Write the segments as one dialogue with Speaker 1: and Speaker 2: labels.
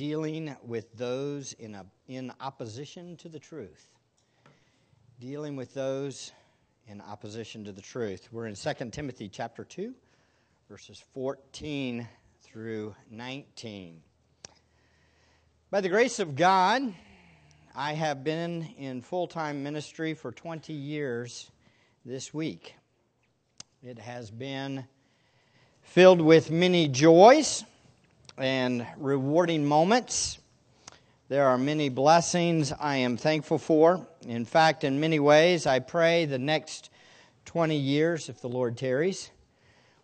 Speaker 1: dealing with those in, a, in opposition to the truth. Dealing with those in opposition to the truth. We're in 2 Timothy chapter 2, verses 14 through 19. By the grace of God, I have been in full time ministry for 20 years this week. It has been filled with many joys and rewarding moments. There are many blessings I am thankful for. In fact, in many ways, I pray the next 20 years, if the Lord tarries,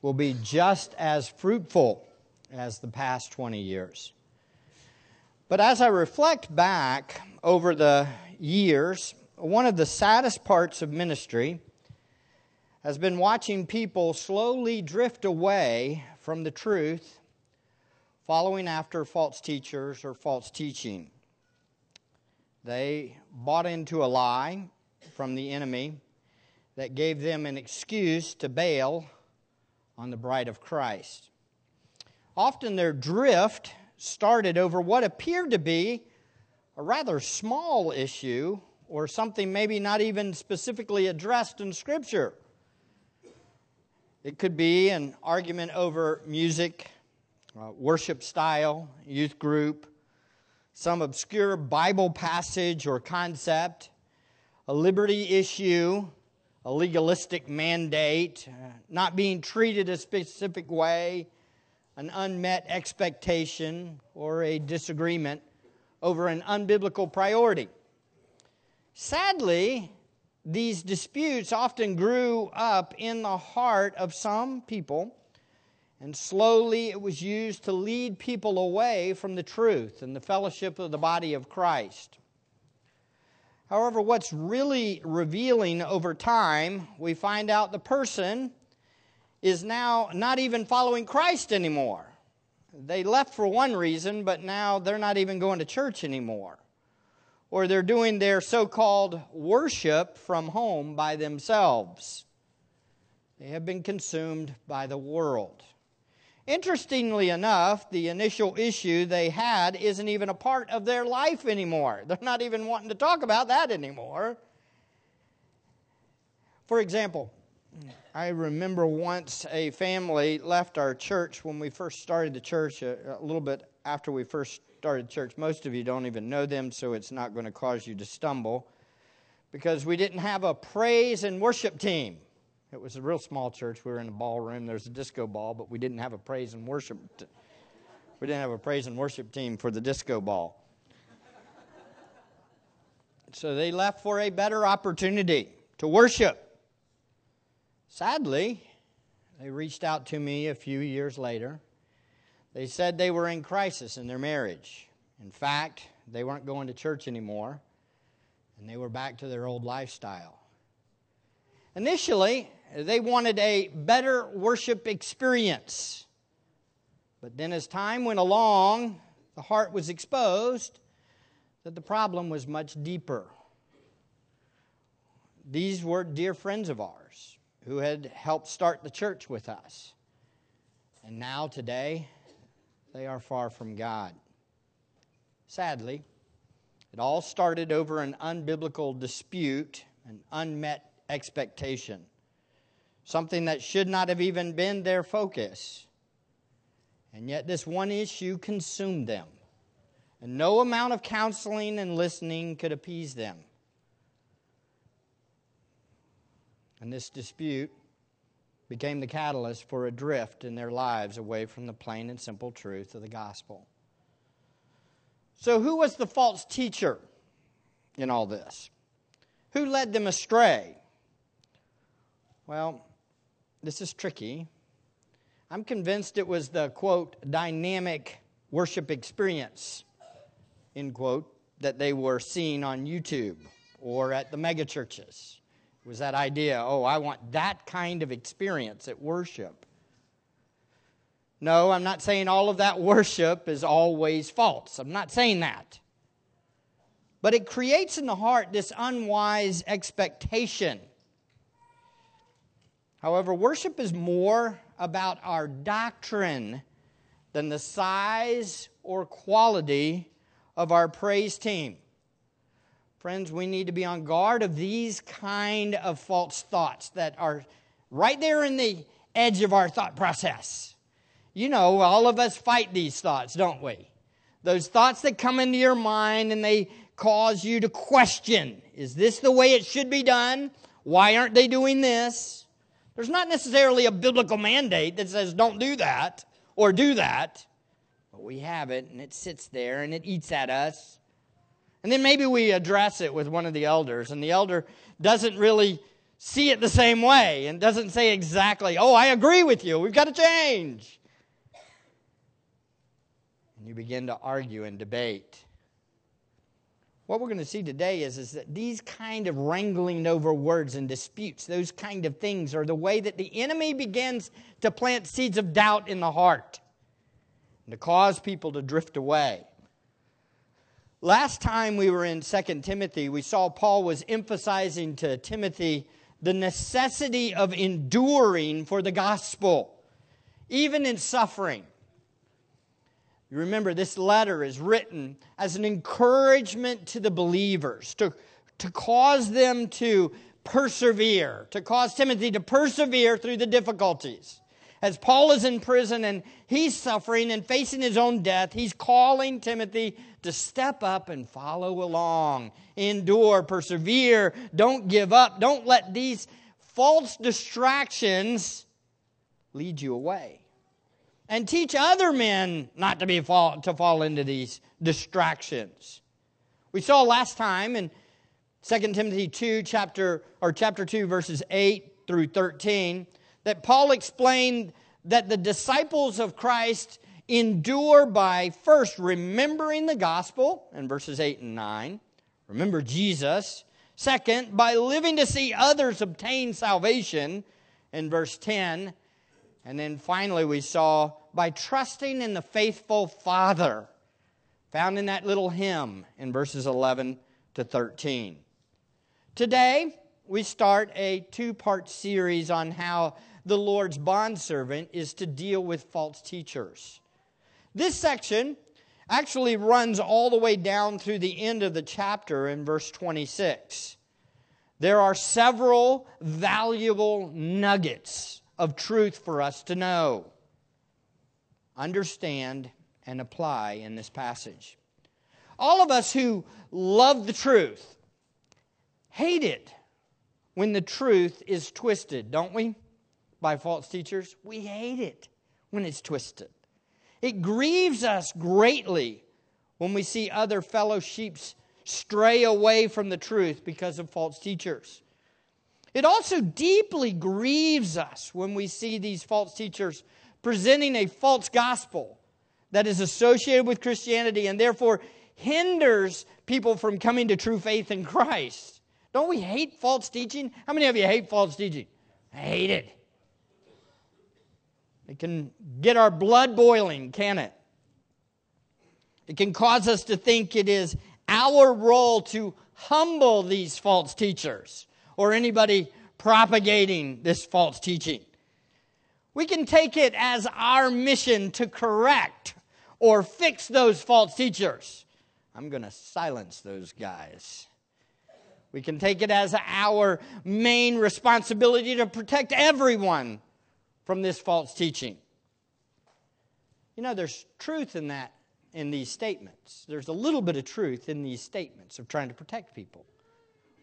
Speaker 1: will be just as fruitful as the past 20 years. But as I reflect back over the years, one of the saddest parts of ministry has been watching people slowly drift away from the truth, following after false teachers or false teaching. They bought into a lie from the enemy that gave them an excuse to bail on the bride of Christ. Often their drift started over what appeared to be a rather small issue or something maybe not even specifically addressed in Scripture. It could be an argument over music, uh, worship style, youth group, some obscure Bible passage or concept, a liberty issue, a legalistic mandate, uh, not being treated a specific way, an unmet expectation, or a disagreement over an unbiblical priority. Sadly, these disputes often grew up in the heart of some people, and slowly it was used to lead people away from the truth and the fellowship of the body of Christ. However, what's really revealing over time, we find out the person is now not even following Christ anymore. They left for one reason, but now they're not even going to church anymore or they're doing their so called worship from home by themselves. They have been consumed by the world. Interestingly enough, the initial issue they had isn't even a part of their life anymore. They're not even wanting to talk about that anymore. For example, I remember once a family left our church when we first started the church, a, a little bit after we first started church. Most of you don't even know them, so it's not going to cause you to stumble because we didn't have a praise and worship team. It was a real small church. We were in a ballroom. There's a disco ball, but we didn't have a praise and worship. T- we didn't have a praise and worship team for the disco ball. so they left for a better opportunity to worship. Sadly, they reached out to me a few years later they said they were in crisis in their marriage. In fact, they weren't going to church anymore, and they were back to their old lifestyle. Initially, they wanted a better worship experience. But then, as time went along, the heart was exposed that the problem was much deeper. These were dear friends of ours who had helped start the church with us. And now, today, they are far from God. Sadly, it all started over an unbiblical dispute, an unmet expectation, something that should not have even been their focus. And yet, this one issue consumed them, and no amount of counseling and listening could appease them. And this dispute became the catalyst for a drift in their lives away from the plain and simple truth of the gospel. So, who was the false teacher in all this? Who led them astray? Well, this is tricky. I'm convinced it was the quote, dynamic worship experience, end quote, that they were seeing on YouTube or at the megachurches was that idea oh, I want that kind of experience at worship. No, I'm not saying all of that worship is always false. I'm not saying that. But it creates in the heart this unwise expectation. However, worship is more about our doctrine than the size or quality of our praise team. Friends, we need to be on guard of these kind of false thoughts that are right there in the edge of our thought process. You know, all of us fight these thoughts, don't we? Those thoughts that come into your mind and they cause you to question is this the way it should be done? Why aren't they doing this? There's not necessarily a biblical mandate that says don't do that or do that, but we have it and it sits there and it eats at us. And then maybe we address it with one of the elders, and the elder doesn't really see it the same way and doesn't say exactly, Oh, I agree with you, we've got to change. And you begin to argue and debate. What we're going to see today is, is that these kind of wrangling over words and disputes, those kind of things, are the way that the enemy begins to plant seeds of doubt in the heart and to cause people to drift away. Last time we were in 2 Timothy, we saw Paul was emphasizing to Timothy the necessity of enduring for the gospel, even in suffering. You remember, this letter is written as an encouragement to the believers, to, to cause them to persevere, to cause Timothy to persevere through the difficulties. As Paul is in prison and he's suffering and facing his own death, he's calling Timothy to step up and follow along, endure, persevere, don't give up, don't let these false distractions lead you away and teach other men not to be fall, to fall into these distractions. We saw last time in 2 Timothy 2 chapter or chapter 2 verses 8 through 13 that Paul explained that the disciples of Christ endure by first remembering the gospel in verses 8 and 9. Remember Jesus. Second, by living to see others obtain salvation in verse 10. And then finally, we saw by trusting in the faithful Father, found in that little hymn in verses 11 to 13. Today, we start a two part series on how the Lord's bondservant is to deal with false teachers. This section actually runs all the way down through the end of the chapter in verse 26. There are several valuable nuggets of truth for us to know, understand, and apply in this passage. All of us who love the truth hate it when the truth is twisted, don't we? By false teachers. We hate it when it's twisted. It grieves us greatly when we see other fellow sheep stray away from the truth because of false teachers. It also deeply grieves us when we see these false teachers presenting a false gospel that is associated with Christianity and therefore hinders people from coming to true faith in Christ. Don't we hate false teaching? How many of you hate false teaching? I hate it. It can get our blood boiling, can it? It can cause us to think it is our role to humble these false teachers or anybody propagating this false teaching. We can take it as our mission to correct or fix those false teachers. I'm going to silence those guys. We can take it as our main responsibility to protect everyone from this false teaching. You know, there's truth in that, in these statements. There's a little bit of truth in these statements of trying to protect people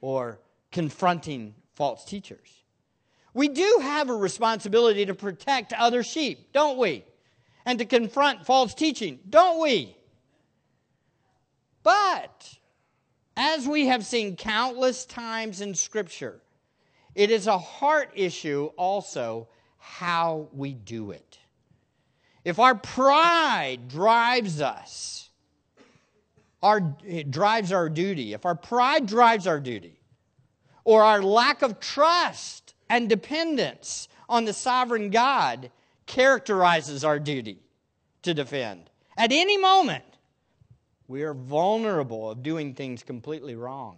Speaker 1: or confronting false teachers. We do have a responsibility to protect other sheep, don't we? And to confront false teaching, don't we? But, as we have seen countless times in Scripture, it is a heart issue also how we do it. If our pride drives us, our, it drives our duty, if our pride drives our duty, or our lack of trust and dependence on the sovereign God characterizes our duty to defend. At any moment, we are vulnerable of doing things completely wrong.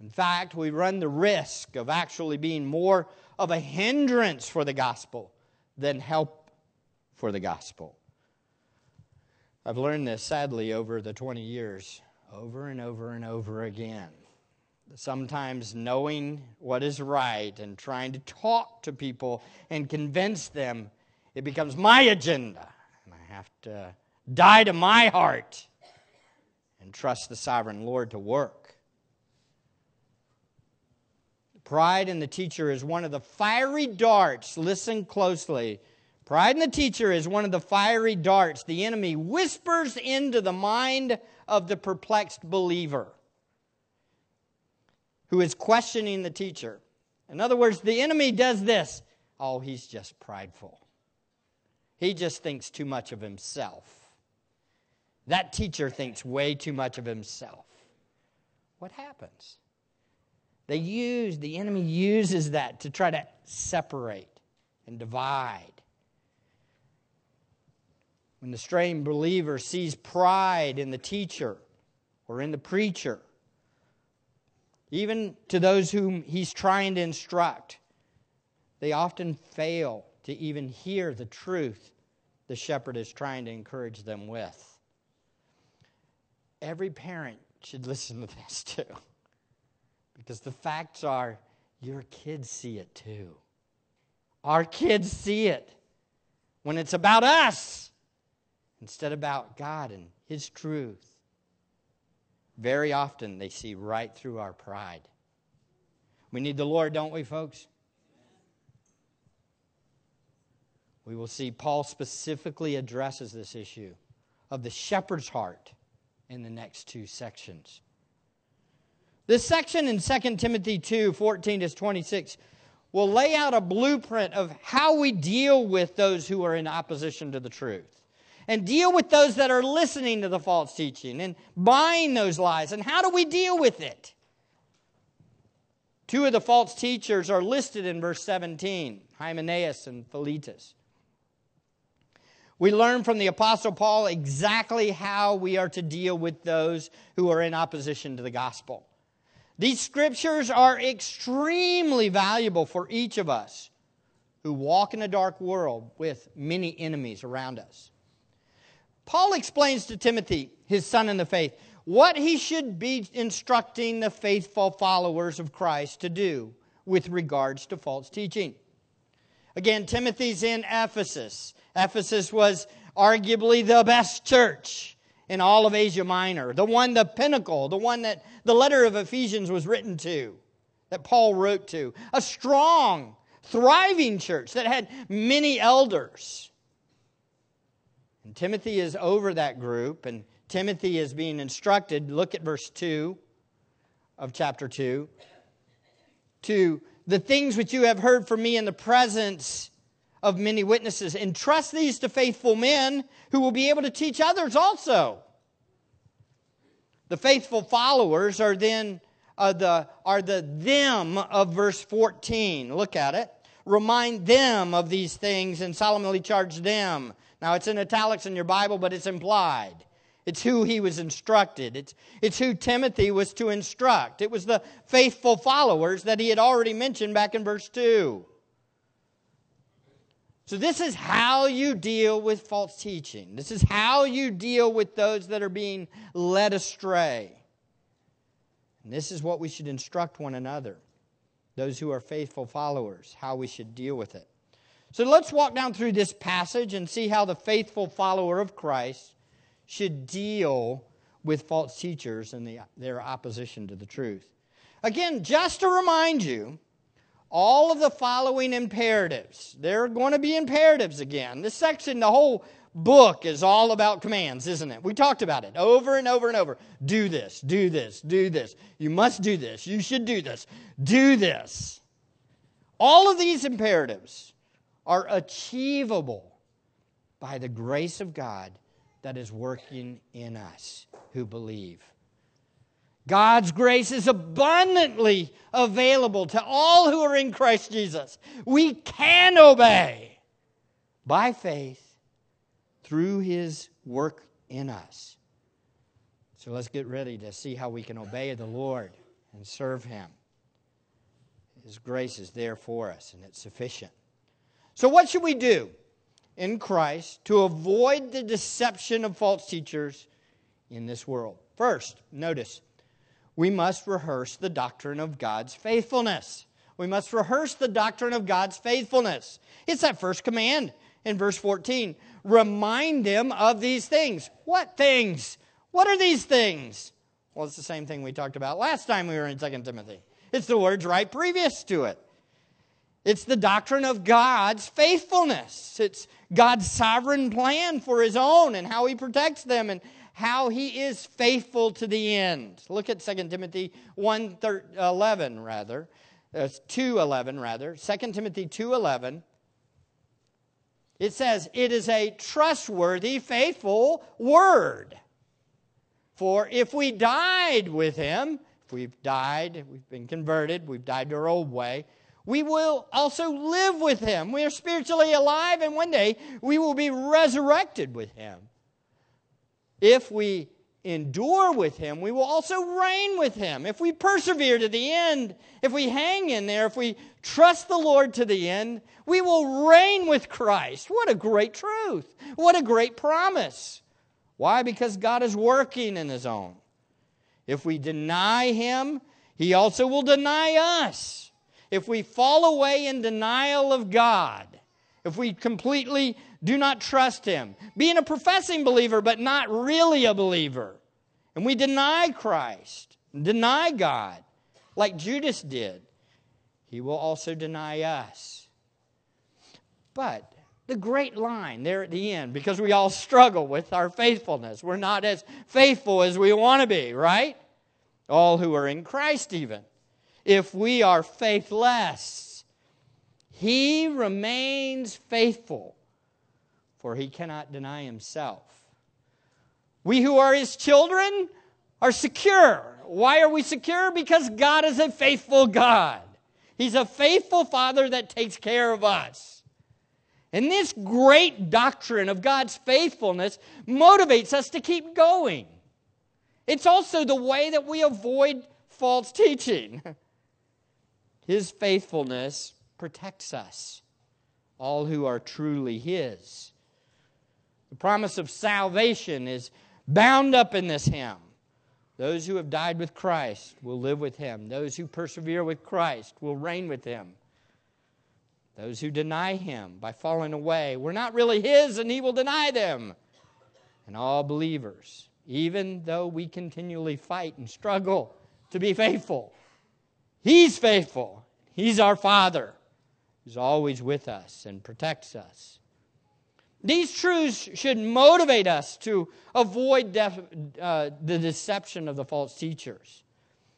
Speaker 1: In fact, we run the risk of actually being more of a hindrance for the gospel than help for the gospel. I've learned this sadly over the 20 years, over and over and over again. Sometimes knowing what is right and trying to talk to people and convince them, it becomes my agenda. And I have to die to my heart and trust the sovereign Lord to work. Pride in the teacher is one of the fiery darts, listen closely. Pride in the teacher is one of the fiery darts the enemy whispers into the mind of the perplexed believer who is questioning the teacher. In other words, the enemy does this. Oh, he's just prideful. He just thinks too much of himself. That teacher thinks way too much of himself. What happens? They use, the enemy uses that to try to separate and divide. When the straying believer sees pride in the teacher or in the preacher, even to those whom he's trying to instruct, they often fail to even hear the truth the shepherd is trying to encourage them with. Every parent should listen to this too. Because the facts are, your kids see it too. Our kids see it when it's about us instead about God and His truth. Very often they see right through our pride. We need the Lord, don't we, folks? We will see Paul specifically addresses this issue of the shepherd's heart in the next two sections. This section in 2 Timothy 2 14 to 26 will lay out a blueprint of how we deal with those who are in opposition to the truth and deal with those that are listening to the false teaching and buying those lies. And how do we deal with it? Two of the false teachers are listed in verse 17 Hymenaeus and Philetus. We learn from the Apostle Paul exactly how we are to deal with those who are in opposition to the gospel. These scriptures are extremely valuable for each of us who walk in a dark world with many enemies around us. Paul explains to Timothy, his son in the faith, what he should be instructing the faithful followers of Christ to do with regards to false teaching. Again, Timothy's in Ephesus. Ephesus was arguably the best church in all of Asia Minor, the one, the pinnacle, the one that the letter of Ephesians was written to, that Paul wrote to. A strong, thriving church that had many elders. And Timothy is over that group, and Timothy is being instructed. Look at verse 2 of chapter 2. To the things which you have heard from me in the presence of many witnesses. Entrust these to faithful men who will be able to teach others also. The faithful followers are then uh, the, are the them of verse 14. Look at it. Remind them of these things and solemnly charge them. Now it's in italics in your Bible, but it's implied. It's who he was instructed. It's, it's who Timothy was to instruct. It was the faithful followers that he had already mentioned back in verse 2. So, this is how you deal with false teaching. This is how you deal with those that are being led astray. And this is what we should instruct one another, those who are faithful followers, how we should deal with it. So, let's walk down through this passage and see how the faithful follower of Christ should deal with false teachers and the, their opposition to the truth. Again, just to remind you, all of the following imperatives. There are going to be imperatives again. This section, the whole book is all about commands, isn't it? We talked about it over and over and over. Do this, do this, do this. You must do this. You should do this. Do this. All of these imperatives are achievable by the grace of God that is working in us who believe. God's grace is abundantly available to all who are in Christ Jesus. We can obey by faith through his work in us. So let's get ready to see how we can obey the Lord and serve him. His grace is there for us and it's sufficient. So, what should we do? in Christ to avoid the deception of false teachers in this world. First, notice, we must rehearse the doctrine of God's faithfulness. We must rehearse the doctrine of God's faithfulness. It's that first command in verse 14. Remind them of these things. What things? What are these things? Well, it's the same thing we talked about last time we were in 2 Timothy. It's the words right previous to it. It's the doctrine of God's faithfulness. It's God's sovereign plan for his own and how he protects them and how he is faithful to the end. Look at 2 Timothy 1 11 rather. Uh, 2:11 rather. 2 Timothy 2:11 it says, It is a trustworthy, faithful word. For if we died with him, if we've died, we've been converted, we've died to our old way, we will also live with him. We are spiritually alive, and one day we will be resurrected with him. If we endure with him, we will also reign with him. If we persevere to the end, if we hang in there, if we trust the Lord to the end, we will reign with Christ. What a great truth! What a great promise. Why? Because God is working in his own. If we deny him, he also will deny us. If we fall away in denial of God, if we completely do not trust Him, being a professing believer but not really a believer, and we deny Christ, deny God, like Judas did, He will also deny us. But the great line there at the end, because we all struggle with our faithfulness. We're not as faithful as we want to be, right? All who are in Christ, even. If we are faithless, He remains faithful for he cannot deny himself. We who are his children are secure. Why are we secure? Because God is a faithful God. He's a faithful Father that takes care of us. And this great doctrine of God's faithfulness motivates us to keep going. It's also the way that we avoid false teaching. His faithfulness protects us, all who are truly His. The promise of salvation is bound up in this hymn. Those who have died with Christ will live with him. Those who persevere with Christ will reign with him. Those who deny him by falling away were not really his, and he will deny them. And all believers, even though we continually fight and struggle to be faithful, he's faithful. He's our Father. He's always with us and protects us. These truths should motivate us to avoid def, uh, the deception of the false teachers.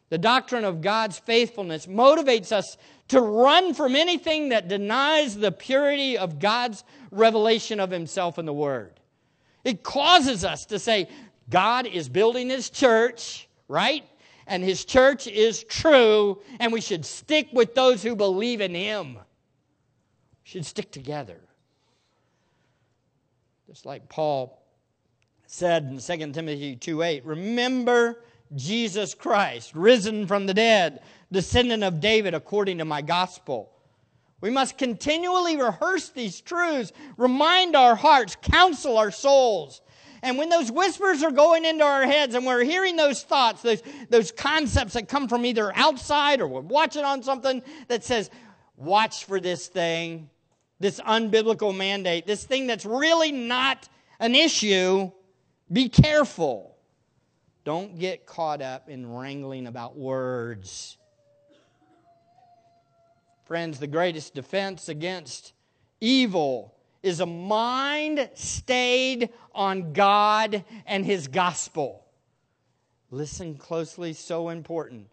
Speaker 1: The doctrine of God's faithfulness motivates us to run from anything that denies the purity of God's revelation of Himself in the Word. It causes us to say, God is building His church, right? And His church is true, and we should stick with those who believe in Him. We should stick together. Just like Paul said in 2 Timothy 2 8, remember Jesus Christ, risen from the dead, descendant of David according to my gospel. We must continually rehearse these truths, remind our hearts, counsel our souls. And when those whispers are going into our heads and we're hearing those thoughts, those, those concepts that come from either outside or we're watching on something that says, watch for this thing, this unbiblical mandate, this thing that's really not an issue, be careful. Don't get caught up in wrangling about words. Friends, the greatest defense against evil is a mind stayed on God and His gospel. Listen closely, so important.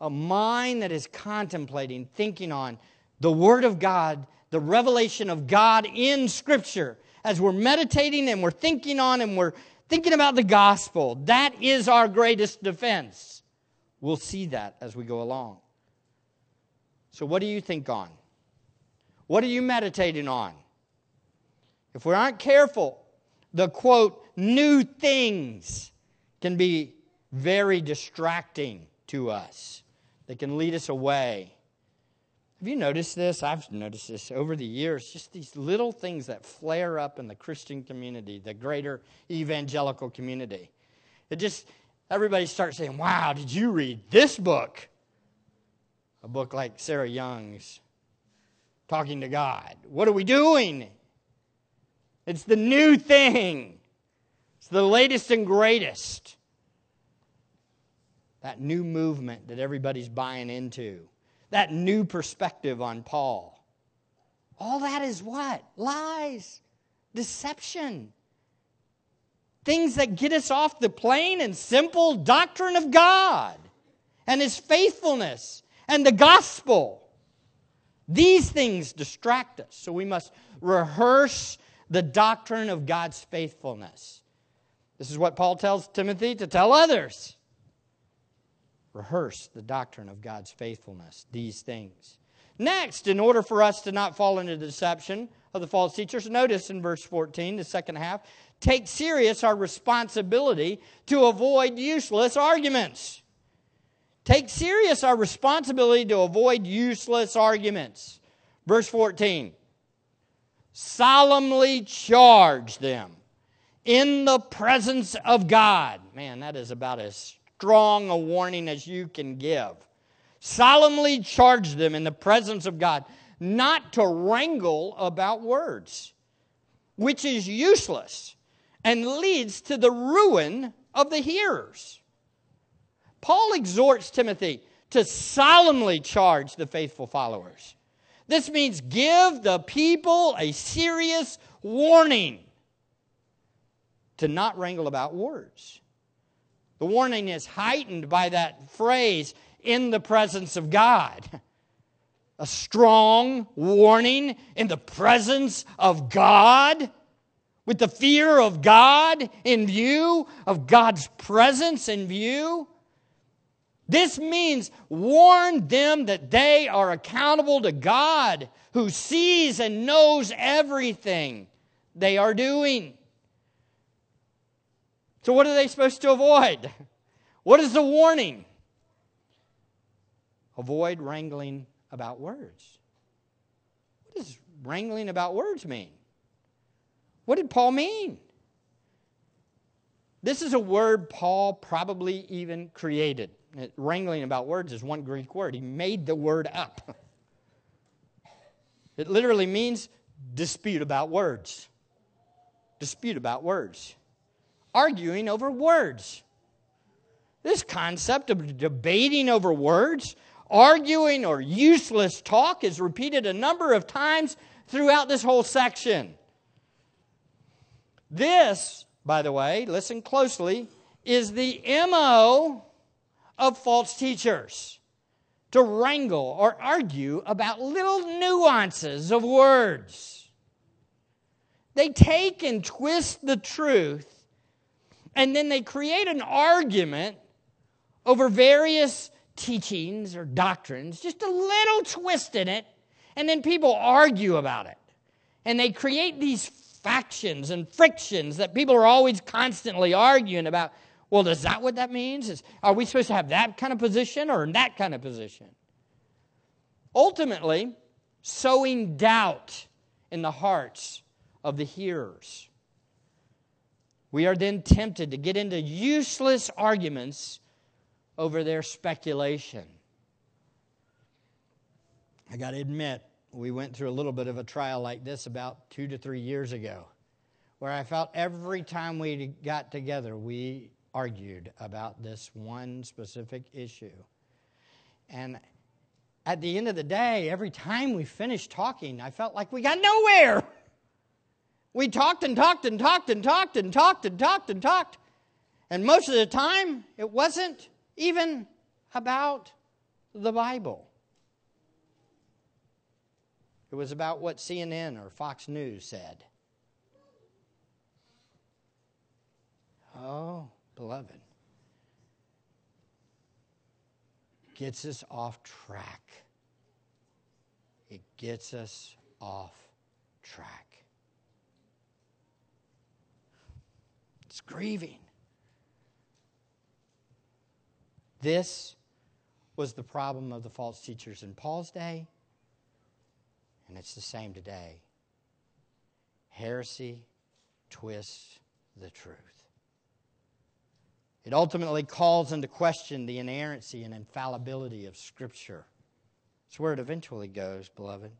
Speaker 1: A mind that is contemplating, thinking on the Word of God the revelation of God in Scripture as we're meditating and we're thinking on and we're thinking about the gospel. That is our greatest defense. We'll see that as we go along. So, what do you think on? What are you meditating on? If we aren't careful, the quote, new things can be very distracting to us. They can lead us away Have you noticed this? I've noticed this over the years. Just these little things that flare up in the Christian community, the greater evangelical community. It just, everybody starts saying, Wow, did you read this book? A book like Sarah Young's, Talking to God. What are we doing? It's the new thing, it's the latest and greatest. That new movement that everybody's buying into, that new perspective on Paul. All that is what? Lies, deception. Things that get us off the plain and simple doctrine of God and His faithfulness and the gospel. These things distract us, so we must rehearse the doctrine of God's faithfulness. This is what Paul tells Timothy to tell others. Rehearse the doctrine of God's faithfulness, these things. Next, in order for us to not fall into the deception of the false teachers, notice in verse 14, the second half, take serious our responsibility to avoid useless arguments. Take serious our responsibility to avoid useless arguments. Verse 14 solemnly charge them in the presence of God. Man, that is about as strong a warning as you can give. Solemnly charge them in the presence of God not to wrangle about words, which is useless and leads to the ruin of the hearers. Paul exhorts Timothy to solemnly charge the faithful followers. This means give the people a serious warning to not wrangle about words. The warning is heightened by that phrase, in the presence of God. A strong warning in the presence of God, with the fear of God in view, of God's presence in view. This means warn them that they are accountable to God who sees and knows everything they are doing. So, what are they supposed to avoid? What is the warning? Avoid wrangling about words. What does wrangling about words mean? What did Paul mean? This is a word Paul probably even created. Wrangling about words is one Greek word. He made the word up. It literally means dispute about words. Dispute about words. Arguing over words. This concept of debating over words, arguing, or useless talk is repeated a number of times throughout this whole section. This, by the way, listen closely, is the MO of false teachers to wrangle or argue about little nuances of words. They take and twist the truth, and then they create an argument over various teachings or doctrines, just a little twist in it, and then people argue about it. And they create these factions and frictions that people are always constantly arguing about well, is that what that means? Is, are we supposed to have that kind of position or in that kind of position? Ultimately, sowing doubt in the hearts of the hearers. We are then tempted to get into useless arguments over their speculation. I got to admit, we went through a little bit of a trial like this about two to three years ago, where I felt every time we got together, we argued about this one specific issue. And at the end of the day, every time we finished talking, I felt like we got nowhere. We talked and talked and talked and talked and talked and talked and talked. And most of the time, it wasn't even about the Bible. It was about what CNN or Fox News said. Oh, beloved, gets us off track. It gets us off track. It's grieving. This was the problem of the false teachers in Paul's day And it's the same today. Heresy twists the truth. It ultimately calls into question the inerrancy and infallibility of Scripture. It's where it eventually goes, beloved.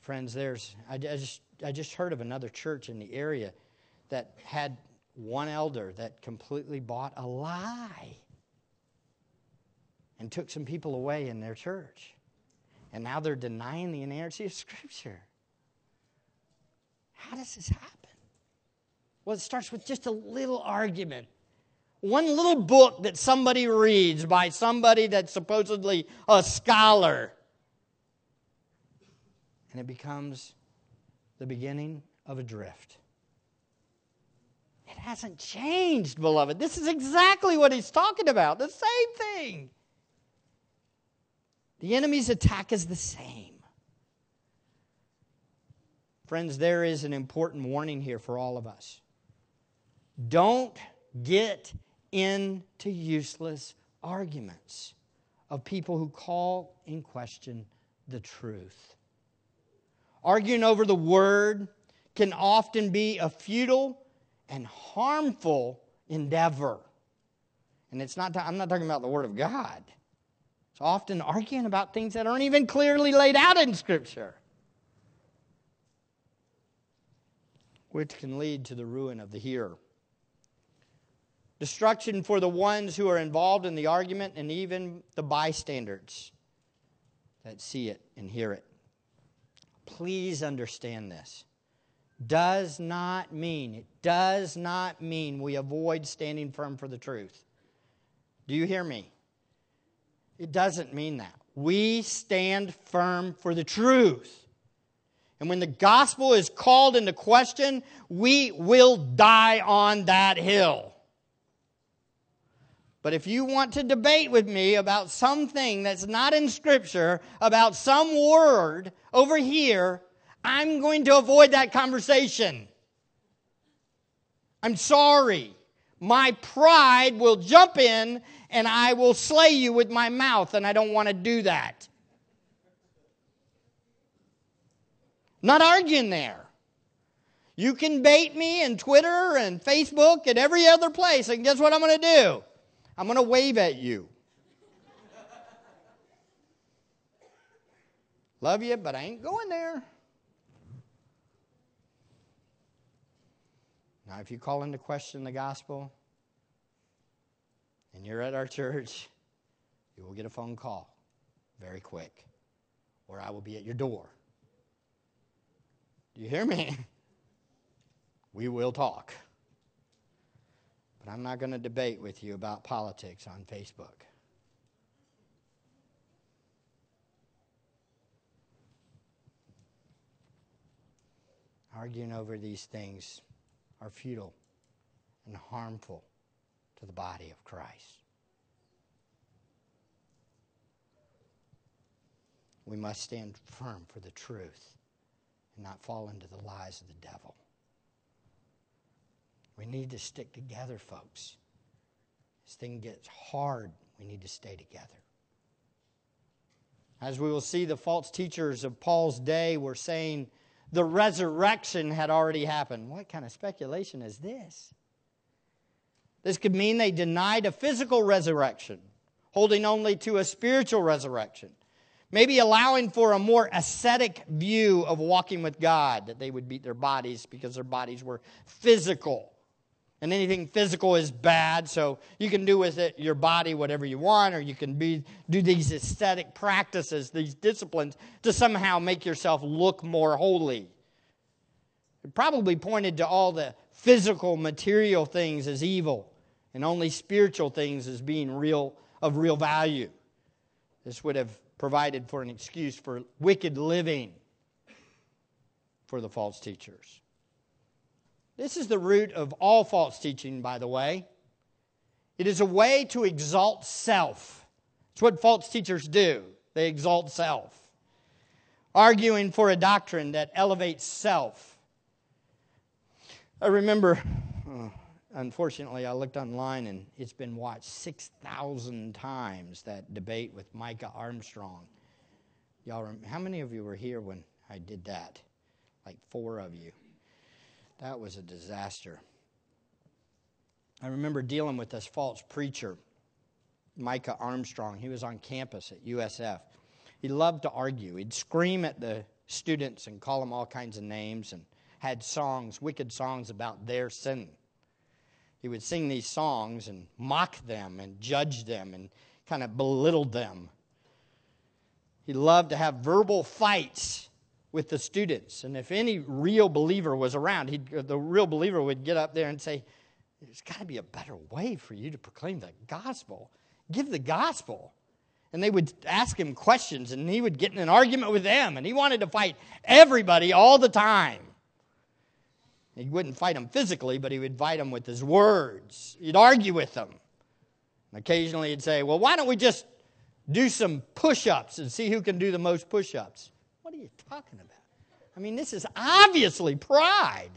Speaker 1: Friends, there's I, I just I just heard of another church in the area that had one elder that completely bought a lie and took some people away in their church. And now they're denying the inerrancy of Scripture. How does this happen? Well, it starts with just a little argument. One little book that somebody reads by somebody that's supposedly a scholar. And it becomes the beginning of a drift. It hasn't changed, beloved. This is exactly what he's talking about. The same thing. The enemy's attack is the same. Friends, there is an important warning here for all of us. Don't get into useless arguments of people who call in question the truth. Arguing over the word can often be a futile and harmful endeavor. And it's not, I'm not talking about the word of God. It's often arguing about things that aren't even clearly laid out in Scripture, which can lead to the ruin of the hearer. Destruction for the ones who are involved in the argument and even the bystanders that see it and hear it. Please understand this. Does not mean, it does not mean we avoid standing firm for the truth. Do you hear me? It doesn't mean that. We stand firm for the truth. And when the gospel is called into question, we will die on that hill. But if you want to debate with me about something that's not in Scripture, about some word over here, I'm going to avoid that conversation. I'm sorry. My pride will jump in and I will slay you with my mouth, and I don't want to do that. Not arguing there. You can bait me in Twitter and Facebook and every other place, and guess what I'm going to do? I'm going to wave at you. Love you, but I ain't going there. Now, if you call into question the gospel and you're at our church, you will get a phone call very quick, or I will be at your door. Do you hear me? We will talk. But I'm not going to debate with you about politics on Facebook. Arguing over these things are futile and harmful to the body of Christ. We must stand firm for the truth and not fall into the lies of the devil. We need to stick together, folks. This thing gets hard. We need to stay together. As we will see, the false teachers of Paul's day were saying the resurrection had already happened. What kind of speculation is this? This could mean they denied a physical resurrection, holding only to a spiritual resurrection. Maybe allowing for a more ascetic view of walking with God, that they would beat their bodies because their bodies were physical. And anything physical is bad, so you can do with it your body whatever you want, or you can be, do these ascetic practices, these disciplines, to somehow make yourself look more holy. It probably pointed to all the physical, material things as evil, and only spiritual things as being real of real value. This would have provided for an excuse for wicked living for the false teachers. This is the root of all false teaching, by the way. It is a way to exalt self. It's what false teachers do, they exalt self. Arguing for a doctrine that elevates self. I remember, unfortunately, I looked online and it's been watched 6,000 times, that debate with Micah Armstrong. Y'all, how many of you were here when I did that? Like four of you. That was a disaster. I remember dealing with this false preacher, Micah Armstrong. He was on campus at USF. He loved to argue. He'd scream at the students and call them all kinds of names and had songs, wicked songs about their sin. He would sing these songs and mock them and judge them and kind of belittle them. He loved to have verbal fights with the students. And if any real believer was around, uh, the real believer would get up there and say, There's got to be a better way for you to proclaim the gospel. Give the gospel. And they would ask him questions, and he would get in an argument with them, and he wanted to fight everybody all the time. He wouldn't fight them physically, but he would fight them with his words. He'd argue with them. And occasionally he'd say, Well, why don't we just do some push ups and see who can do the most push ups? Are you talking about? I mean, this is obviously pride.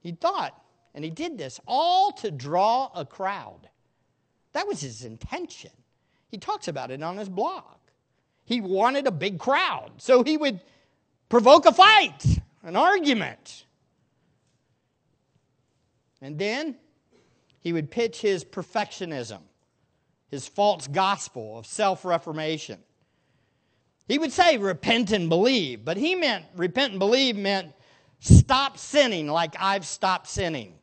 Speaker 1: He thought, and he did this all to draw a crowd. That was his intention. He talks about it on his blog. He wanted a big crowd, so he would provoke a fight, an argument. And then he would pitch his perfectionism, his false gospel of self reformation. He would say, repent and believe, but he meant, repent and believe meant stop sinning like I've stopped sinning.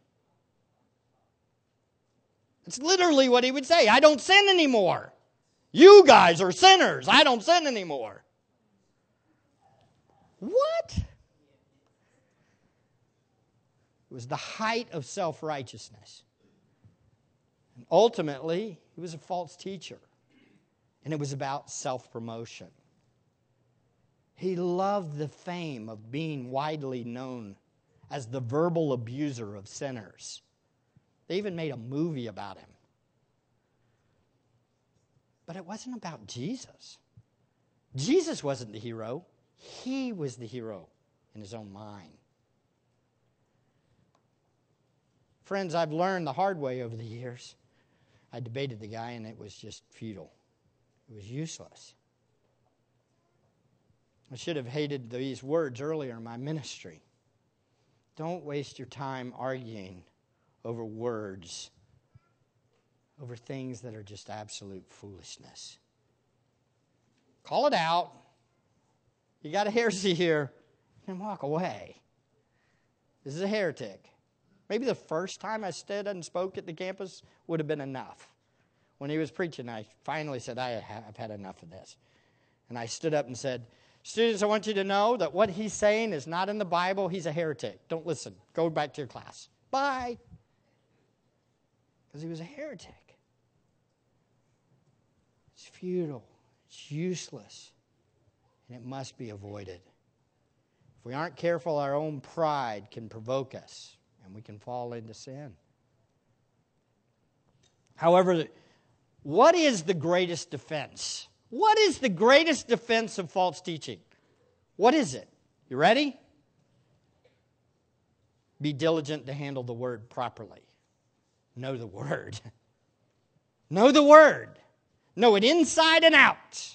Speaker 1: It's literally what he would say. I don't sin anymore. You guys are sinners. I don't sin anymore. What? It was the height of self righteousness. And ultimately, he was a false teacher. And it was about self promotion. He loved the fame of being widely known as the verbal abuser of sinners. They even made a movie about him. But it wasn't about Jesus. Jesus wasn't the hero, he was the hero in his own mind. Friends, I've learned the hard way over the years. I debated the guy, and it was just futile, it was useless. I should have hated these words earlier in my ministry. Don't waste your time arguing over words, over things that are just absolute foolishness. Call it out, you got a heresy here, and walk away. This is a heretic. Maybe the first time I stood and spoke at the campus would have been enough. When he was preaching, I finally said, I have had enough of this. And I stood up and said, Students, I want you to know that what he's saying is not in the Bible. He's a heretic. Don't listen. Go back to your class. Bye. Because he was a heretic. It's futile, it's useless and it must be avoided. If we aren't careful, our own pride can provoke us, and we can fall into sin. However, what is the greatest defense? What is the greatest defense of false teaching? What is it? You ready? Be diligent to handle the word properly. Know the word. know the word. Know it inside and out.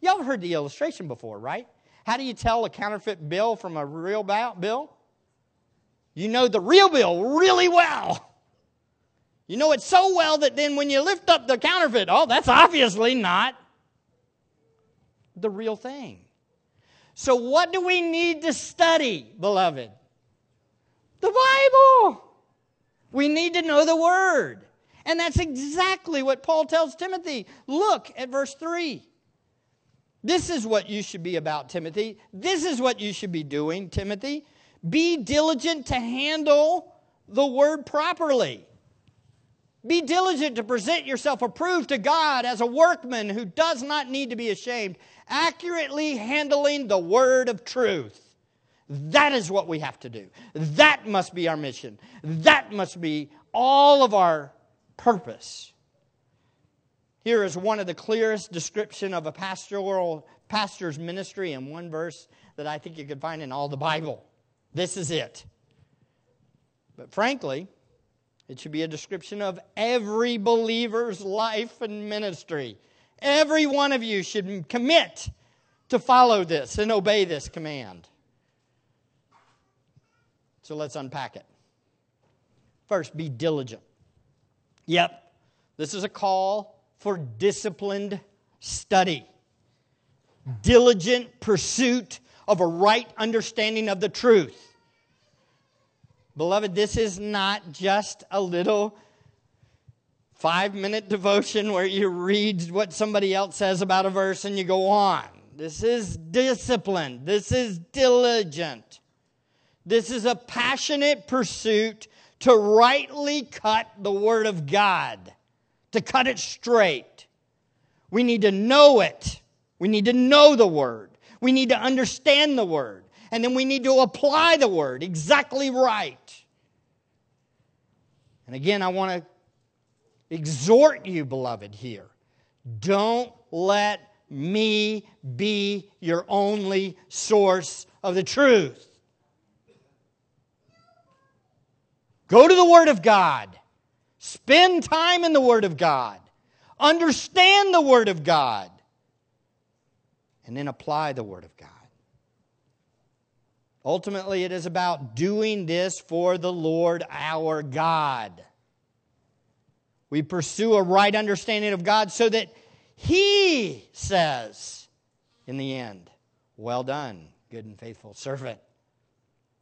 Speaker 1: Y'all heard the illustration before, right? How do you tell a counterfeit bill from a real bill? You know the real bill really well. You know it so well that then when you lift up the counterfeit, oh, that's obviously not the real thing. So, what do we need to study, beloved? The Bible. We need to know the Word. And that's exactly what Paul tells Timothy. Look at verse 3. This is what you should be about, Timothy. This is what you should be doing, Timothy. Be diligent to handle the word properly. Be diligent to present yourself approved to God as a workman who does not need to be ashamed, accurately handling the word of truth. That is what we have to do. That must be our mission. That must be all of our purpose. Here is one of the clearest description of a pastoral pastor's ministry in one verse that I think you could find in all the Bible. This is it. But frankly, it should be a description of every believer's life and ministry. Every one of you should commit to follow this and obey this command. So let's unpack it. First, be diligent. Yep, this is a call for disciplined study, diligent pursuit of a right understanding of the truth. Beloved, this is not just a little five minute devotion where you read what somebody else says about a verse and you go on. This is discipline. This is diligent. This is a passionate pursuit to rightly cut the Word of God, to cut it straight. We need to know it. We need to know the Word. We need to understand the Word. And then we need to apply the Word exactly right. And again, I want to exhort you, beloved, here. Don't let me be your only source of the truth. Go to the Word of God. Spend time in the Word of God. Understand the Word of God. And then apply the Word of God. Ultimately, it is about doing this for the Lord our God. We pursue a right understanding of God so that He says, in the end, Well done, good and faithful servant.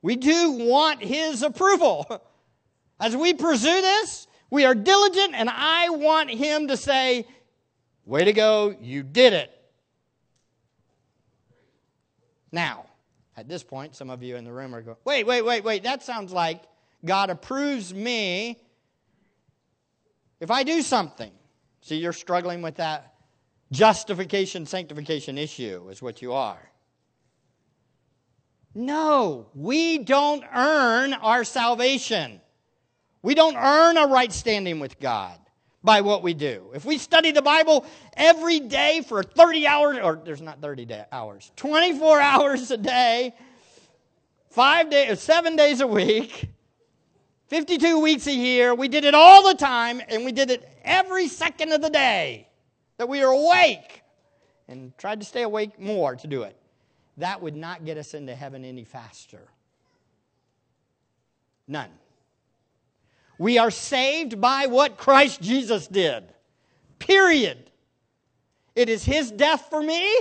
Speaker 1: We do want His approval. As we pursue this, we are diligent, and I want Him to say, Way to go, you did it. Now, at this point, some of you in the room are going, Wait, wait, wait, wait, that sounds like God approves me if I do something, see, you're struggling with that justification, sanctification issue, is what you are. No, we don't earn our salvation. We don't earn a right standing with God by what we do. If we study the Bible every day for 30 hours, or there's not 30 day, hours, 24 hours a day, five days, uh, seven days a week, 52 weeks a year. We did it all the time, and we did it every second of the day that we were awake and tried to stay awake more to do it. That would not get us into heaven any faster. None. We are saved by what Christ Jesus did. Period. It is His death for me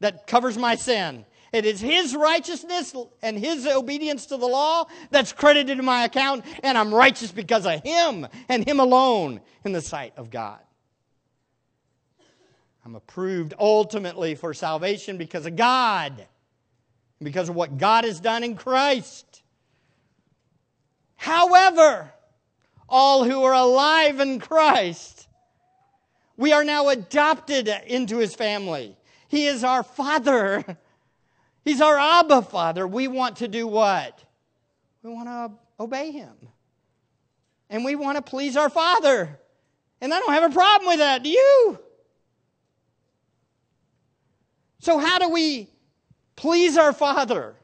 Speaker 1: that covers my sin. It is His righteousness and His obedience to the law that's credited to my account, and I'm righteous because of Him and Him alone in the sight of God. I'm approved ultimately for salvation because of God, because of what God has done in Christ. However, all who are alive in Christ, we are now adopted into his family. He is our Father. He's our Abba Father. We want to do what? We want to obey Him. And we want to please our Father. And I don't have a problem with that. Do you? So, how do we please our Father?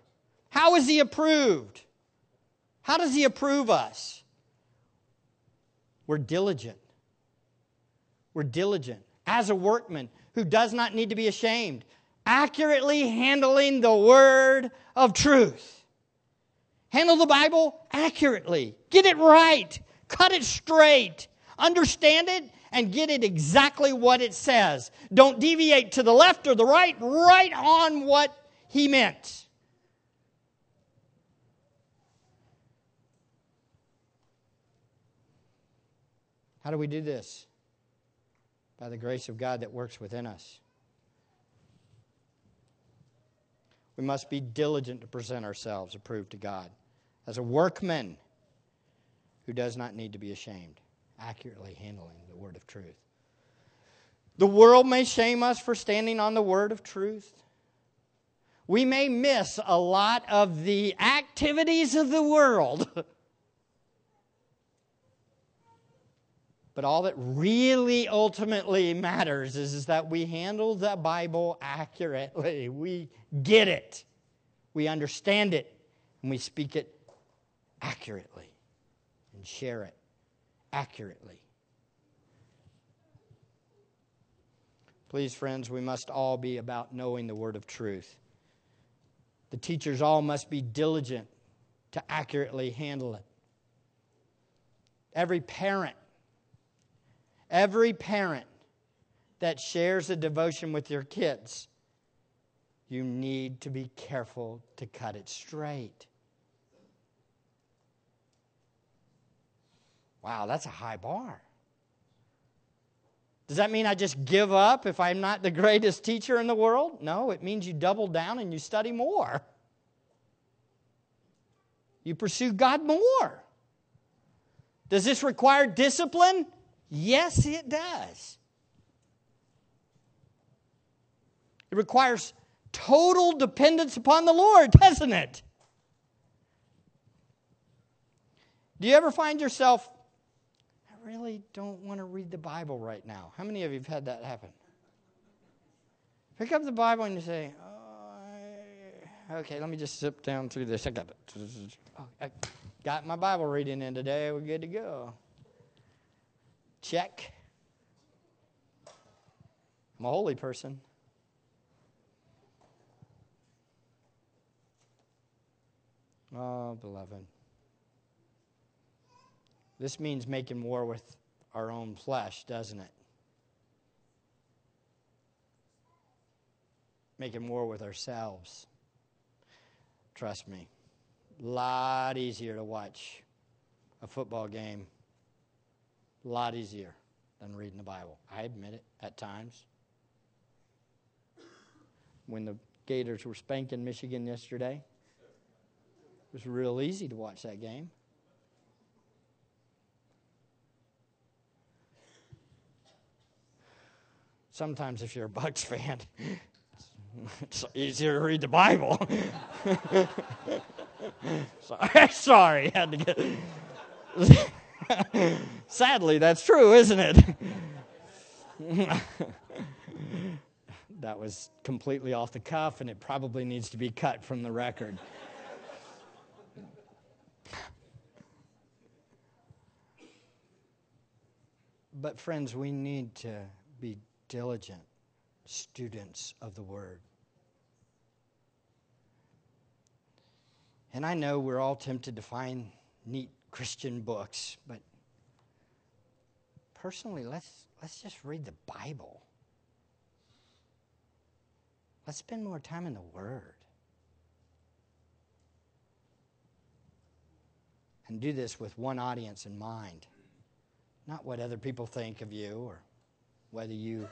Speaker 1: How is He approved? How does He approve us? We're diligent. We're diligent as a workman who does not need to be ashamed accurately handling the word of truth. Handle the Bible accurately. Get it right. Cut it straight. Understand it and get it exactly what it says. Don't deviate to the left or the right, right on what he meant. How do we do this? By the grace of God that works within us. We must be diligent to present ourselves approved to God as a workman who does not need to be ashamed, accurately handling the word of truth. The world may shame us for standing on the word of truth. We may miss a lot of the activities of the world. But all that really ultimately matters is, is that we handle the Bible accurately. We get it, we understand it, and we speak it accurately and share it accurately. Please, friends, we must all be about knowing the word of truth. The teachers all must be diligent to accurately handle it. Every parent, every parent that shares a devotion with your kids, you need to be careful to cut it straight. Wow, that's a high bar. Does that mean I just give up if I'm not the greatest teacher in the world? No, it means you double down and you study more. You pursue God more. Does this require discipline? Yes, it does. It requires total dependence upon the Lord, doesn't it? Do you ever find yourself, I really don't want to read the Bible right now? How many of you have had that happen? Pick up the Bible and you say, oh, okay, let me just zip down through this. I got it. Oh, I got my Bible reading in today. We're good to go. Check. I'm a holy person. Oh, beloved. This means making war with our own flesh, doesn't it? Making war with ourselves. Trust me. A lot easier to watch a football game. A lot easier than reading the Bible. I admit it at times. When the Gators were spanking Michigan yesterday, it was real easy to watch that game. Sometimes, if you're a Bucs fan, it's easier to read the Bible. sorry, sorry, had to get. Sadly, that's true, isn't it? that was completely off the cuff, and it probably needs to be cut from the record. But, friends, we need to be diligent students of the Word. And I know we're all tempted to find neat Christian books, but personally, let's, let's just read the Bible. Let's spend more time in the Word. And do this with one audience in mind not what other people think of you or whether you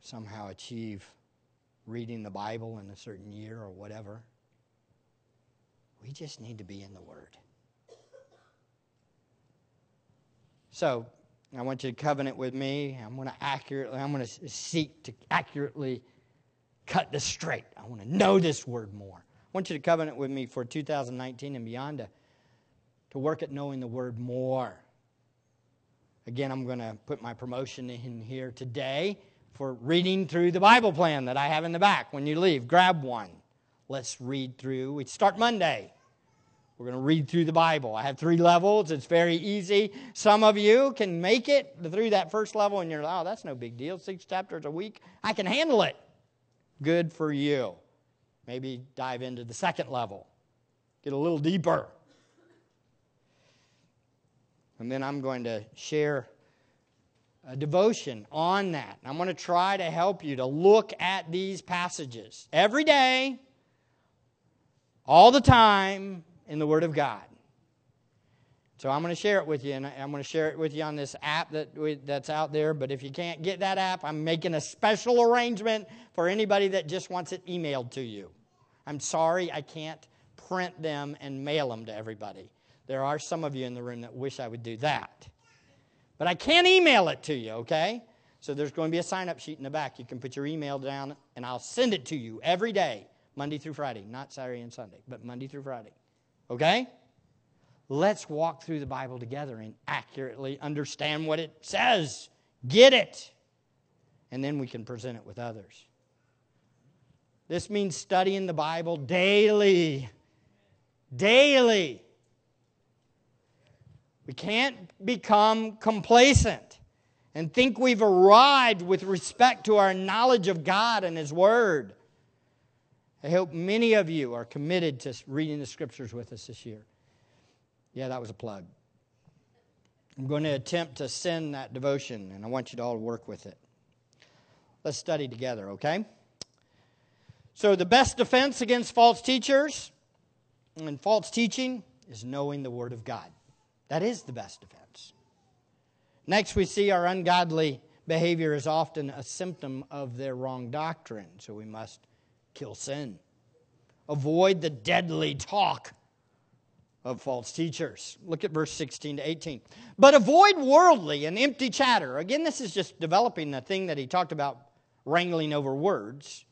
Speaker 1: somehow achieve reading the Bible in a certain year or whatever. We just need to be in the Word. So, I want you to covenant with me. I'm going to accurately, I'm going to seek to accurately cut this straight. I want to know this word more. I want you to covenant with me for 2019 and beyond to to work at knowing the Word more. Again, I'm going to put my promotion in here today for reading through the Bible plan that I have in the back. When you leave, grab one. Let's read through. We start Monday. We're going to read through the Bible. I have three levels. It's very easy. Some of you can make it through that first level, and you're like, oh, that's no big deal. Six chapters a week. I can handle it. Good for you. Maybe dive into the second level, get a little deeper. And then I'm going to share a devotion on that. I'm going to try to help you to look at these passages every day, all the time in the Word of God. So I'm going to share it with you, and I'm going to share it with you on this app that we, that's out there. But if you can't get that app, I'm making a special arrangement for anybody that just wants it emailed to you. I'm sorry I can't print them and mail them to everybody. There are some of you in the room that wish I would do that. But I can't email it to you, okay? So there's going to be a sign up sheet in the back. You can put your email down, and I'll send it to you every day, Monday through Friday. Not Saturday and Sunday, but Monday through Friday. Okay? Let's walk through the Bible together and accurately understand what it says. Get it. And then we can present it with others. This means studying the Bible daily. Daily. We can't become complacent and think we've arrived with respect to our knowledge of God and His Word. I hope many of you are committed to reading the scriptures with us this year. Yeah, that was a plug. I'm going to attempt to send that devotion, and I want you to all work with it. Let's study together, okay? So, the best defense against false teachers and false teaching is knowing the Word of God. That is the best defense. Next, we see our ungodly behavior is often a symptom of their wrong doctrine, so we must kill sin. Avoid the deadly talk of false teachers. Look at verse 16 to 18. But avoid worldly and empty chatter. Again, this is just developing the thing that he talked about wrangling over words.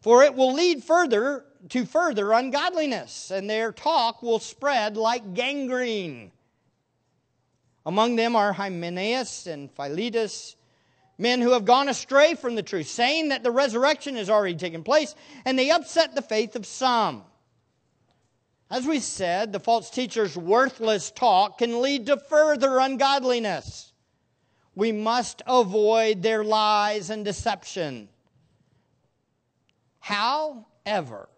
Speaker 1: For it will lead further to further ungodliness, and their talk will spread like gangrene. Among them are Hymenaeus and Philetus men who have gone astray from the truth, saying that the resurrection has already taken place, and they upset the faith of some. As we said, the false teacher's worthless talk can lead to further ungodliness. We must avoid their lies and deception. However,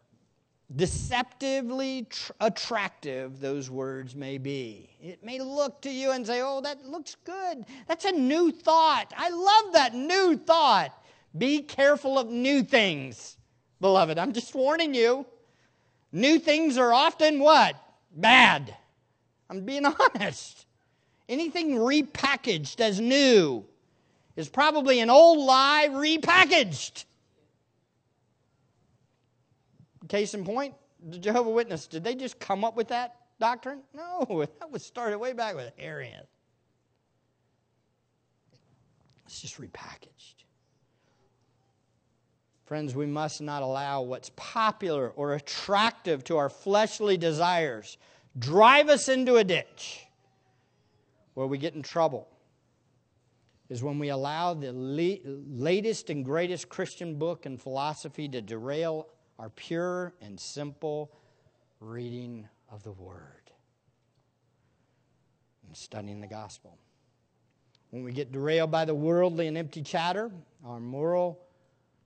Speaker 1: deceptively tr- attractive those words may be. It may look to you and say, oh, that looks good. That's a new thought. I love that new thought. Be careful of new things, beloved. I'm just warning you. New things are often what? Bad. I'm being honest. Anything repackaged as new is probably an old lie repackaged. Case in point, the Jehovah Witness, did they just come up with that doctrine? No, that was started way back with Arian. It's just repackaged. Friends, we must not allow what's popular or attractive to our fleshly desires drive us into a ditch where we get in trouble. Is when we allow the latest and greatest Christian book and philosophy to derail our pure and simple reading of the Word and studying the gospel. When we get derailed by the worldly and empty chatter, our moral,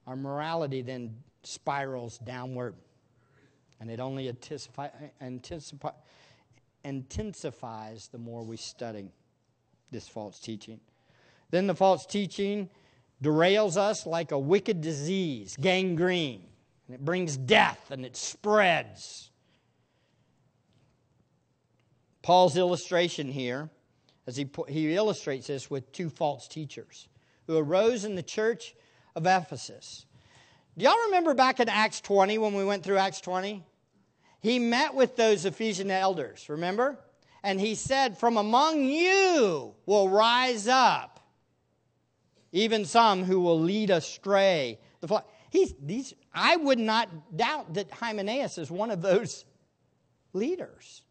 Speaker 1: our morality then spirals downward. And it only intensify, intensifies the more we study this false teaching. Then the false teaching derails us like a wicked disease, gangrene. And it brings death and it spreads. Paul's illustration here, as he, he illustrates this with two false teachers who arose in the church of Ephesus. Do y'all remember back in Acts 20 when we went through Acts 20? He met with those Ephesian elders, remember? And he said, From among you will rise up even some who will lead astray the flock. He's, these, I would not doubt that Hymenaeus is one of those leaders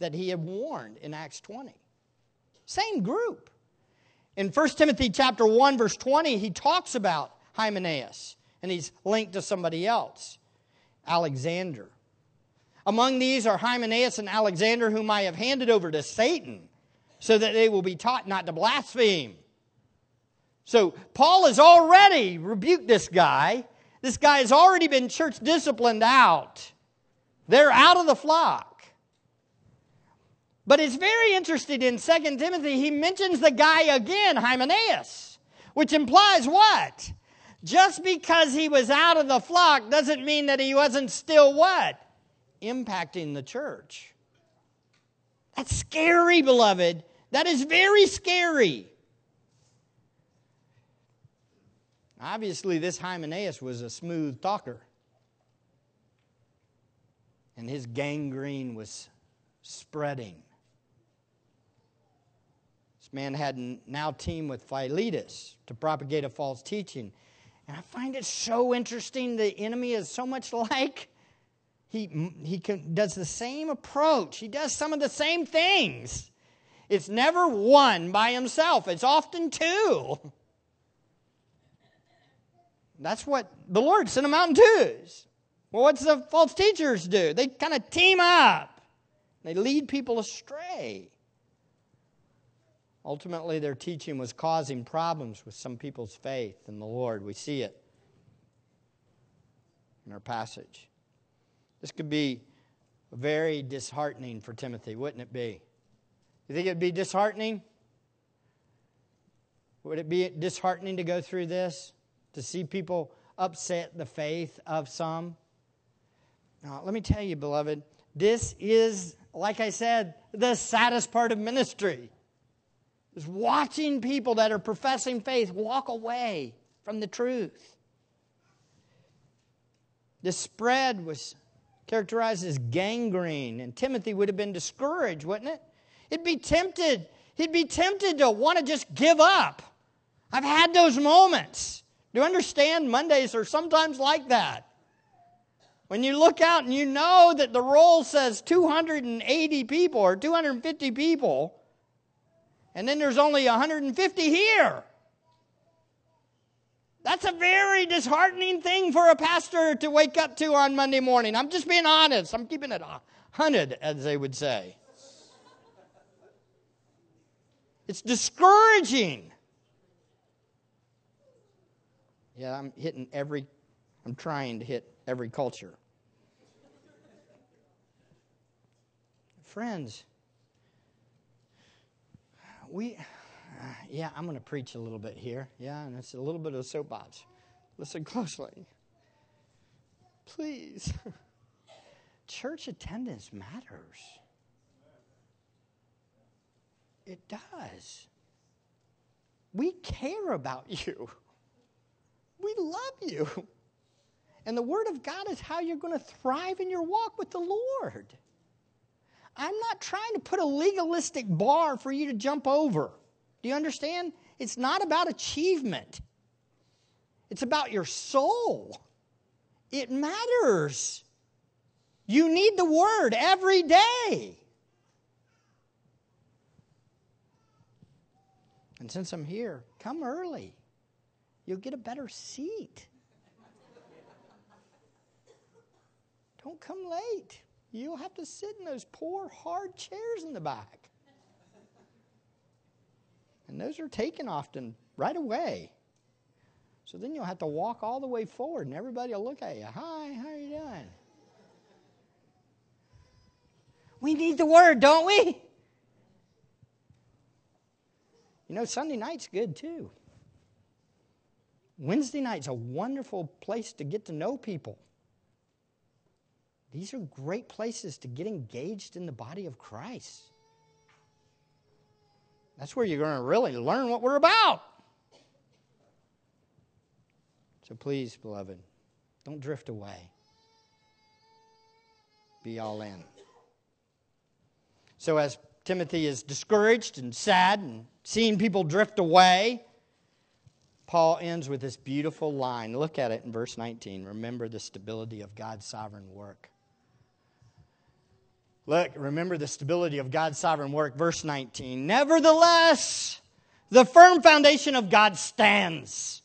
Speaker 1: that he had warned in Acts 20. Same group. In 1 Timothy chapter 1 verse 20, he talks about Hymenaeus and he's linked to somebody else, Alexander. Among these are Hymenaeus and Alexander whom I have handed over to Satan so that they will be taught not to blaspheme. So Paul has already rebuked this guy. This guy has already been church disciplined out. They're out of the flock. But it's very interesting in 2 Timothy, he mentions the guy again, Hymenaeus, which implies what? Just because he was out of the flock doesn't mean that he wasn't still what? Impacting the church. That's scary, beloved. That is very scary. Obviously, this Hymenaeus was a smooth talker. And his gangrene was spreading. This man had now teamed with Philetus to propagate a false teaching. And I find it so interesting. The enemy is so much like he, he can, does the same approach, he does some of the same things. It's never one by himself, it's often two. That's what the Lord sent them out in twos. Well, what's the false teachers do? They kind of team up. They lead people astray. Ultimately, their teaching was causing problems with some people's faith in the Lord. We see it in our passage. This could be very disheartening for Timothy, wouldn't it be? You think it'd be disheartening? Would it be disheartening to go through this? To see people upset the faith of some? Now, let me tell you, beloved, this is, like I said, the saddest part of ministry. Is watching people that are professing faith walk away from the truth. The spread was characterized as gangrene, and Timothy would have been discouraged, wouldn't it? He'd be tempted. He'd be tempted to want to just give up. I've had those moments. Do you understand? Mondays are sometimes like that. When you look out and you know that the roll says 280 people or 250 people, and then there's only 150 here. That's a very disheartening thing for a pastor to wake up to on Monday morning. I'm just being honest. I'm keeping it hunted, as they would say. It's discouraging. Yeah, I'm hitting every, I'm trying to hit every culture. Friends, we, yeah, I'm going to preach a little bit here. Yeah, and it's a little bit of a soapbox. Listen closely. Please. Church attendance matters. It does. We care about you. We love you. And the Word of God is how you're going to thrive in your walk with the Lord. I'm not trying to put a legalistic bar for you to jump over. Do you understand? It's not about achievement, it's about your soul. It matters. You need the Word every day. And since I'm here, come early you'll get a better seat. Don't come late. You'll have to sit in those poor, hard chairs in the back. And those are taken often right away. So then you'll have to walk all the way forward, and everybody will look at you. Hi, how are you doing? We need the word, don't we? You know, Sunday night's good too. Wednesday night's a wonderful place to get to know people. These are great places to get engaged in the body of Christ. That's where you're going to really learn what we're about. So please, beloved, don't drift away. Be all in. So, as Timothy is discouraged and sad and seeing people drift away, Paul ends with this beautiful line. Look at it in verse 19. Remember the stability of God's sovereign work. Look, remember the stability of God's sovereign work. Verse 19. Nevertheless, the firm foundation of God stands.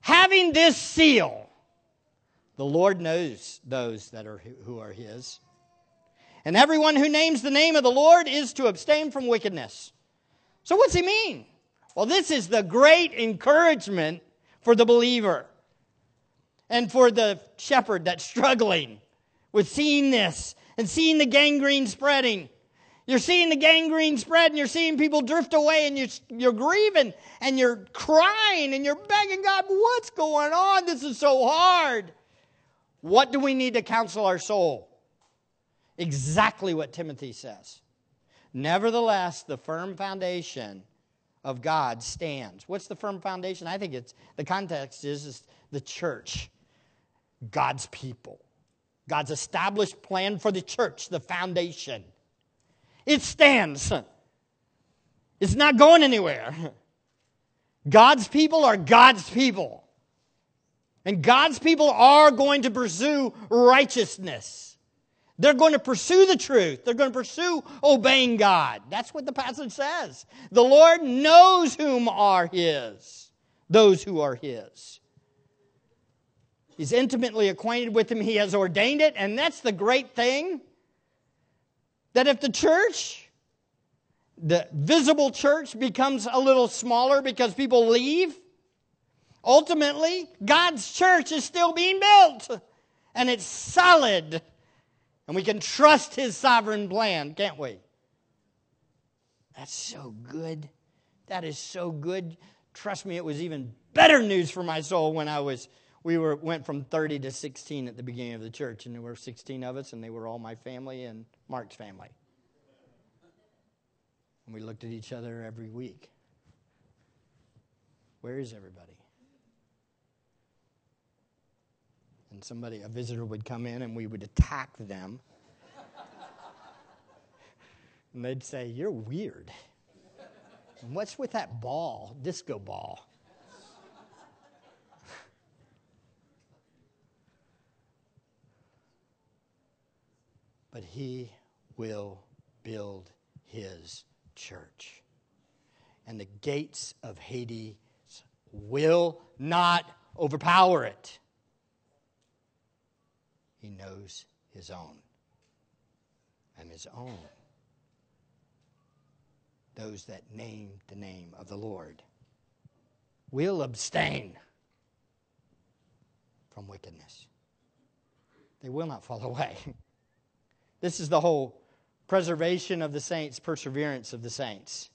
Speaker 1: Having this seal, the Lord knows those that are who are his. And everyone who names the name of the Lord is to abstain from wickedness. So what's he mean? Well, this is the great encouragement for the believer and for the shepherd that's struggling with seeing this and seeing the gangrene spreading. You're seeing the gangrene spread and you're seeing people drift away and you're, you're grieving and you're crying and you're begging God, what's going on? This is so hard. What do we need to counsel our soul? Exactly what Timothy says. Nevertheless, the firm foundation of God stands. What's the firm foundation? I think it's the context is, is the church, God's people, God's established plan for the church, the foundation. It stands. It's not going anywhere. God's people are God's people. And God's people are going to pursue righteousness. They're going to pursue the truth. They're going to pursue obeying God. That's what the passage says. The Lord knows whom are His, those who are His. He's intimately acquainted with Him, He has ordained it, and that's the great thing that if the church the visible church becomes a little smaller because people leave. Ultimately, God's church is still being built and it's solid. And we can trust His sovereign plan, can't we? That's so good. That is so good. Trust me, it was even better news for my soul when I was we were went from 30 to 16 at the beginning of the church and there were 16 of us and they were all my family and Mark's family. And we looked at each other every week. Where is everybody? And somebody, a visitor would come in and we would attack them. and they'd say, You're weird. What's with that ball, disco ball? but he will build his church. And the gates of Hades will not overpower it. He knows his own. And his own, those that name the name of the Lord, will abstain from wickedness. They will not fall away. this is the whole preservation of the saints, perseverance of the saints.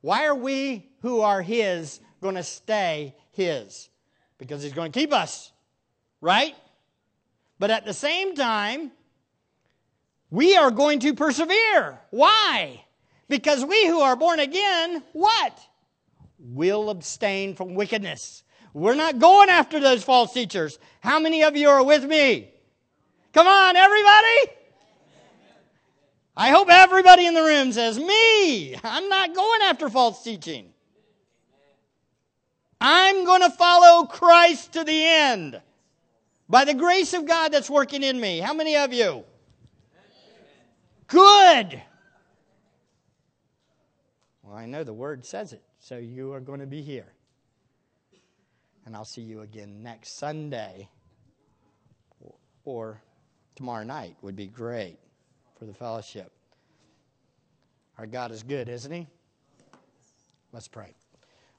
Speaker 1: Why are we who are His going to stay His? Because He's going to keep us, right? But at the same time, we are going to persevere. Why? Because we who are born again, what? Will abstain from wickedness. We're not going after those false teachers. How many of you are with me? Come on, everybody! I hope everybody in the room says, Me! I'm not going after false teaching. I'm going to follow Christ to the end. By the grace of God that's working in me. How many of you? Good. Well, I know the word says it, so you are going to be here. And I'll see you again next Sunday or tomorrow night would be great for the fellowship. Our God is good, isn't He? Let's pray.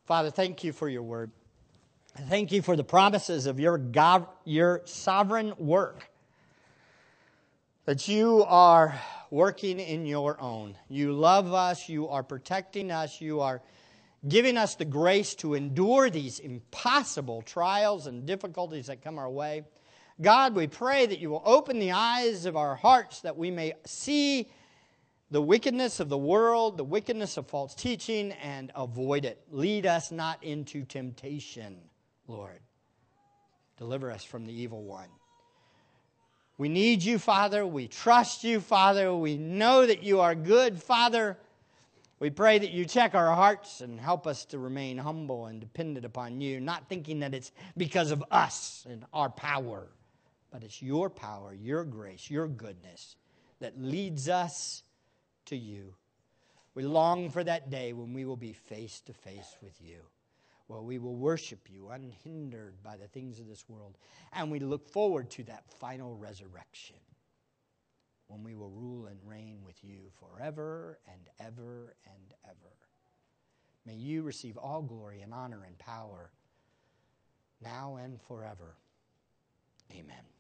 Speaker 1: Father, thank you for your word. Thank you for the promises of your, God, your sovereign work. That you are working in your own. You love us. You are protecting us. You are giving us the grace to endure these impossible trials and difficulties that come our way. God, we pray that you will open the eyes of our hearts that we may see the wickedness of the world, the wickedness of false teaching, and avoid it. Lead us not into temptation, Lord. Deliver us from the evil one. We need you, Father. We trust you, Father. We know that you are good, Father. We pray that you check our hearts and help us to remain humble and dependent upon you, not thinking that it's because of us and our power but it's your power, your grace, your goodness that leads us to you. We long for that day when we will be face to face with you, where we will worship you unhindered by the things of this world. And we look forward to that final resurrection when we will rule and reign with you forever and ever and ever. May you receive all glory and honor and power now and forever. Amen.